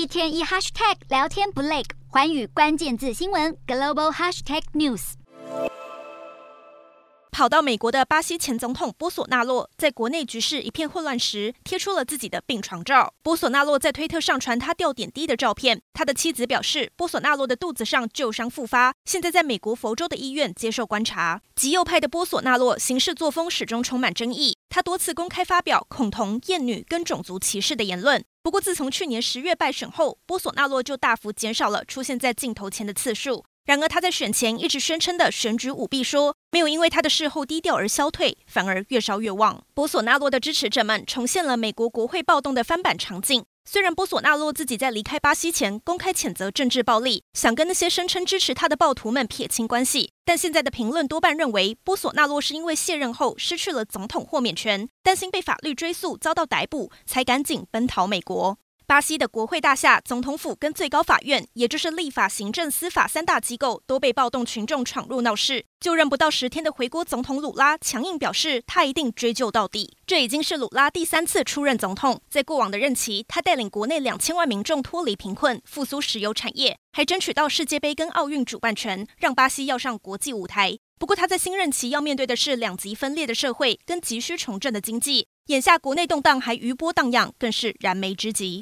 一天一 hashtag 聊天不累，寰宇关键字新闻 global hashtag news。跑到美国的巴西前总统波索纳洛，在国内局势一片混乱时，贴出了自己的病床照。波索纳洛在推特上传他吊点滴的照片。他的妻子表示，波索纳洛的肚子上旧伤复发，现在在美国佛州的医院接受观察。极右派的波索纳洛行事作风始终充满争议，他多次公开发表恐同、厌女跟种族歧视的言论。不过，自从去年十月败选后，波索纳洛就大幅减少了出现在镜头前的次数。然而，他在选前一直宣称的选举舞弊说，没有因为他的事后低调而消退，反而越烧越旺。波索纳洛的支持者们重现了美国国会暴动的翻版场景。虽然波索纳洛自己在离开巴西前公开谴责政治暴力，想跟那些声称支持他的暴徒们撇清关系，但现在的评论多半认为波索纳洛是因为卸任后失去了总统豁免权，担心被法律追诉遭到逮捕，才赶紧奔逃美国。巴西的国会大厦、总统府跟最高法院，也就是立法、行政、司法三大机构，都被暴动群众闯入闹事。就任不到十天的回国总统鲁拉强硬表示，他一定追究到底。这已经是鲁拉第三次出任总统，在过往的任期，他带领国内两千万民众脱离贫困，复苏石油产业，还争取到世界杯跟奥运主办权，让巴西要上国际舞台。不过，他在新任期要面对的是两极分裂的社会跟急需重振的经济。眼下国内动荡还余波荡漾，更是燃眉之急。